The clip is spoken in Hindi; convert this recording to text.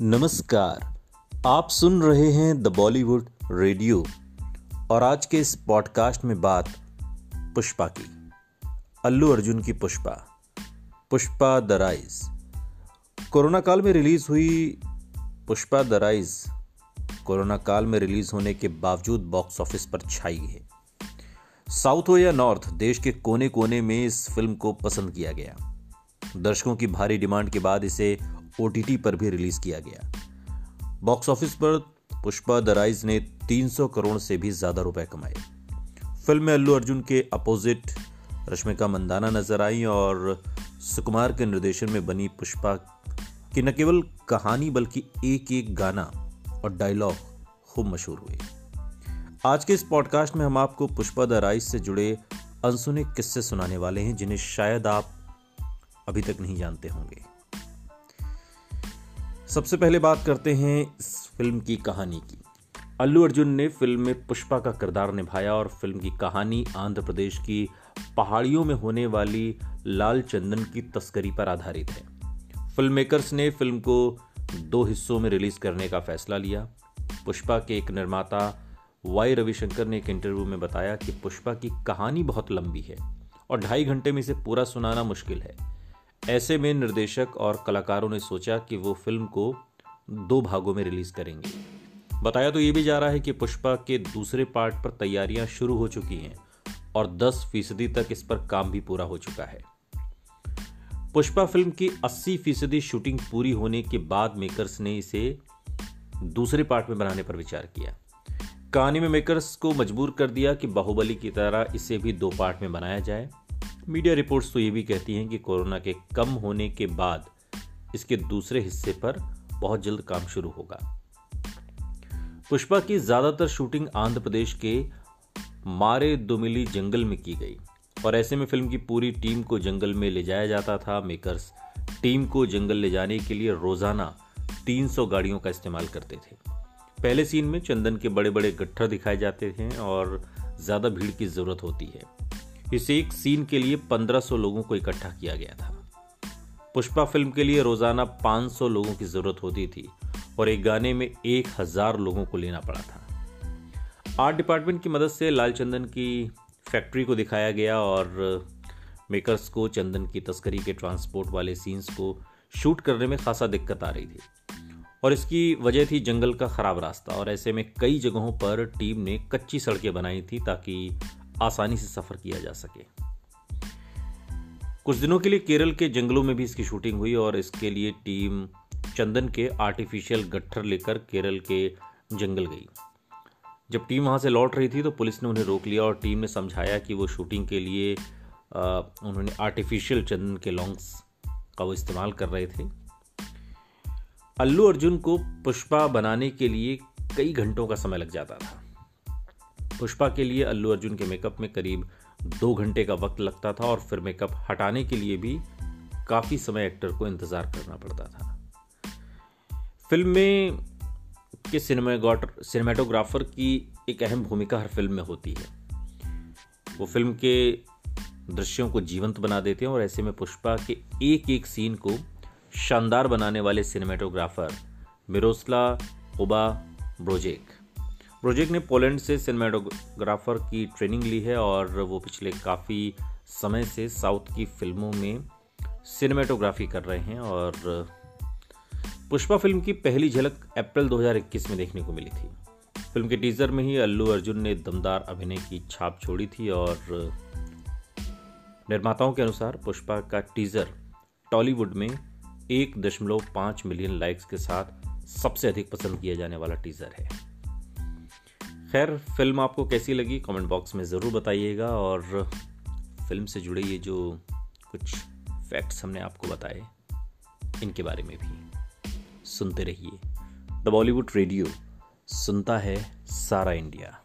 नमस्कार। आप सुन रहे हैं द बॉलीवुड रेडियो और आज के इस पॉडकास्ट में बात पुष्पा की। अल्लू अर्जुन की Pushpa. Pushpa the rise corona काल में रिलीज़ हुई पुष्पा द राइज कोरोना काल में रिलीज़ होने के बावजूद बॉक्स ऑफ़िस पर छाई है। साउथ हो या नॉर्थ, देश के कोने कोने में इस फ़िल्म को पसंद किया गया। दर्शकों की भारी डिमांड के बाद इसे ओटीटी पर भी रिलीज़ किया गया। बॉक्स ऑफ़िस पर पुष्पा द राइज ने 300 करोड़ से भी ज़्यादा रुपए कमाए। फ़िल्म में अल्लू अर्जुन के अपोजिट रश्मिका मंदाना नज़र आई और सुकुमार के निर्देशन में बनी पुष्पा की न केवल कहानी बल्कि एक एक गाना और डायलॉग खूब मशहूर हुए आज के इस पॉडकास्ट में हम आपको पुष्पा द राइज से जुड़े अनसुने किस्से सुनाने वाले हैं, जिन्हें शायद आप अभी तक नहीं जानते होंगे। सबसे पहले बात करते हैं इस फ़िल्म की कहानी की। अल्लू अर्जुन ने फ़िल्म में पुष्पा का किरदार निभाया और फ़िल्म की कहानी आंध्र प्रदेश की पहाड़ियों में होने वाली लाल चंदन की तस्करी पर आधारित है। फ़िल्म मेकर्स ने फ़िल्म को दो हिस्सों में रिलीज़ करने का फैसला लिया। पुष्पा के एक निर्माता वाई रविशंकर ने एक इंटरव्यू में बताया कि पुष्पा की कहानी बहुत लंबी है और ढाई घंटे में इसे पूरा सुनाना मुश्किल है। ऐसे में निर्देशक और कलाकारों ने सोचा कि वो फ़िल्म को दो भागों में रिलीज़ करेंगे। बताया तो ये भी जा रहा है कि पुष्पा के दूसरे पार्ट पर तैयारियाँ शुरू हो चुकी हैं और 10 फ़ीसदी तक इस पर काम भी पूरा हो चुका है। पुष्पा फ़िल्म की 80 फ़ीसदी शूटिंग पूरी होने के बाद मेकर्स ने इसे दूसरे पार्ट में बनाने पर विचार किया। कहानी में मेकर्स को मजबूर कर दिया कि बाहुबली की तरह इसे भी दो पार्ट में बनाया जाए। मीडिया रिपोर्ट्स तो ये भी कहती हैं कि कोरोना के कम होने के बाद इसके दूसरे हिस्से पर बहुत जल्द काम शुरू होगा। पुष्पा की ज़्यादातर शूटिंग आंध्र प्रदेश के मारे दुमिली जंगल में की गई और ऐसे में फ़िल्म की पूरी टीम को जंगल में ले जाया जाता था। मेकर्स टीम को जंगल ले जाने के लिए रोज़ाना 300 गाड़ियों का इस्तेमाल करते थे। पहले सीन में चंदन के बड़े बड़े गट्ठर दिखाए जाते हैं और ज़्यादा भीड़ की ज़रूरत होती है। इस एक सीन के लिए 1500 लोगों को इकट्ठा किया गया था। पुष्पा फ़िल्म के लिए रोज़ाना 500 लोगों की ज़रूरत होती थी और एक गाने में एक हज़ार लोगों को लेना पड़ा था। आर्ट डिपार्टमेंट की मदद से लाल चंदन की फैक्ट्री को दिखाया गया और मेकर्स को चंदन की तस्करी के ट्रांसपोर्ट वाले सीन्स को शूट करने में खासा दिक्कत आ रही थी। और इसकी वजह थी जंगल का खराब रास्ता और ऐसे में कई जगहों पर टीम ने कच्ची सड़कें बनाई थी ताकि आसानी से सफ़र किया जा सके। कुछ दिनों के लिए केरल के जंगलों में भी इसकी शूटिंग हुई और इसके लिए टीम चंदन के आर्टिफिशियल गट्ठर लेकर केरल के जंगल गई। जब टीम वहाँ से लौट रही थी तो पुलिस ने उन्हें रोक लिया और टीम ने समझाया कि वो शूटिंग के लिए आ, उन्होंने आर्टिफिशियल चंदन के लॉन्ग्स का वो इस्तेमाल कर रहे थे। अल्लू अर्जुन को पुष्पा बनाने के लिए कई घंटों का समय लग जाता था। पुष्पा के लिए अल्लू अर्जुन के मेकअप में करीब दो घंटे का वक्त लगता था और फिर मेकअप हटाने के लिए भी काफ़ी समय एक्टर को इंतज़ार करना पड़ता था। फ़िल्म में के सिनेमाटोग्राफर की एक अहम भूमिका हर फ़िल्म में होती है। वो फ़िल्म के दृश्यों को जीवंत बना देते हैं और ऐसे में पुष्पा के एक एक सीन को शानदार बनाने वाले सिनेमाटोग्राफर मिरोस्ला ओबा ब्रोजेक। प्रोजेक्ट ने पोलैंड से सिनेमाटोग्राफर की ट्रेनिंग ली है और वो पिछले काफ़ी समय से साउथ की फ़िल्मों में सिनेमाटोग्राफी कर रहे हैं और पुष्पा फ़िल्म की पहली झलक अप्रैल 2021 में देखने को मिली थी। फ़िल्म के टीजर में ही अल्लू अर्जुन ने दमदार अभिनय की छाप छोड़ी थी और निर्माताओं के अनुसार पुष्पा का टीजर टॉलीवुड में एक दशमलव पाँच मिलियन लाइक्स के साथ सबसे अधिक पसंद किया जाने वाला टीजर है। खैर, फ़िल्म आपको कैसी लगी? कमेंट बॉक्स में ज़रूर बताइएगा और फ़िल्म से जुड़े ये जो कुछ फैक्ट्स हमने आपको बताए, इनके बारे में भी सुनते रहिए। द बॉलीवुड रेडियो, सुनता है सारा इंडिया।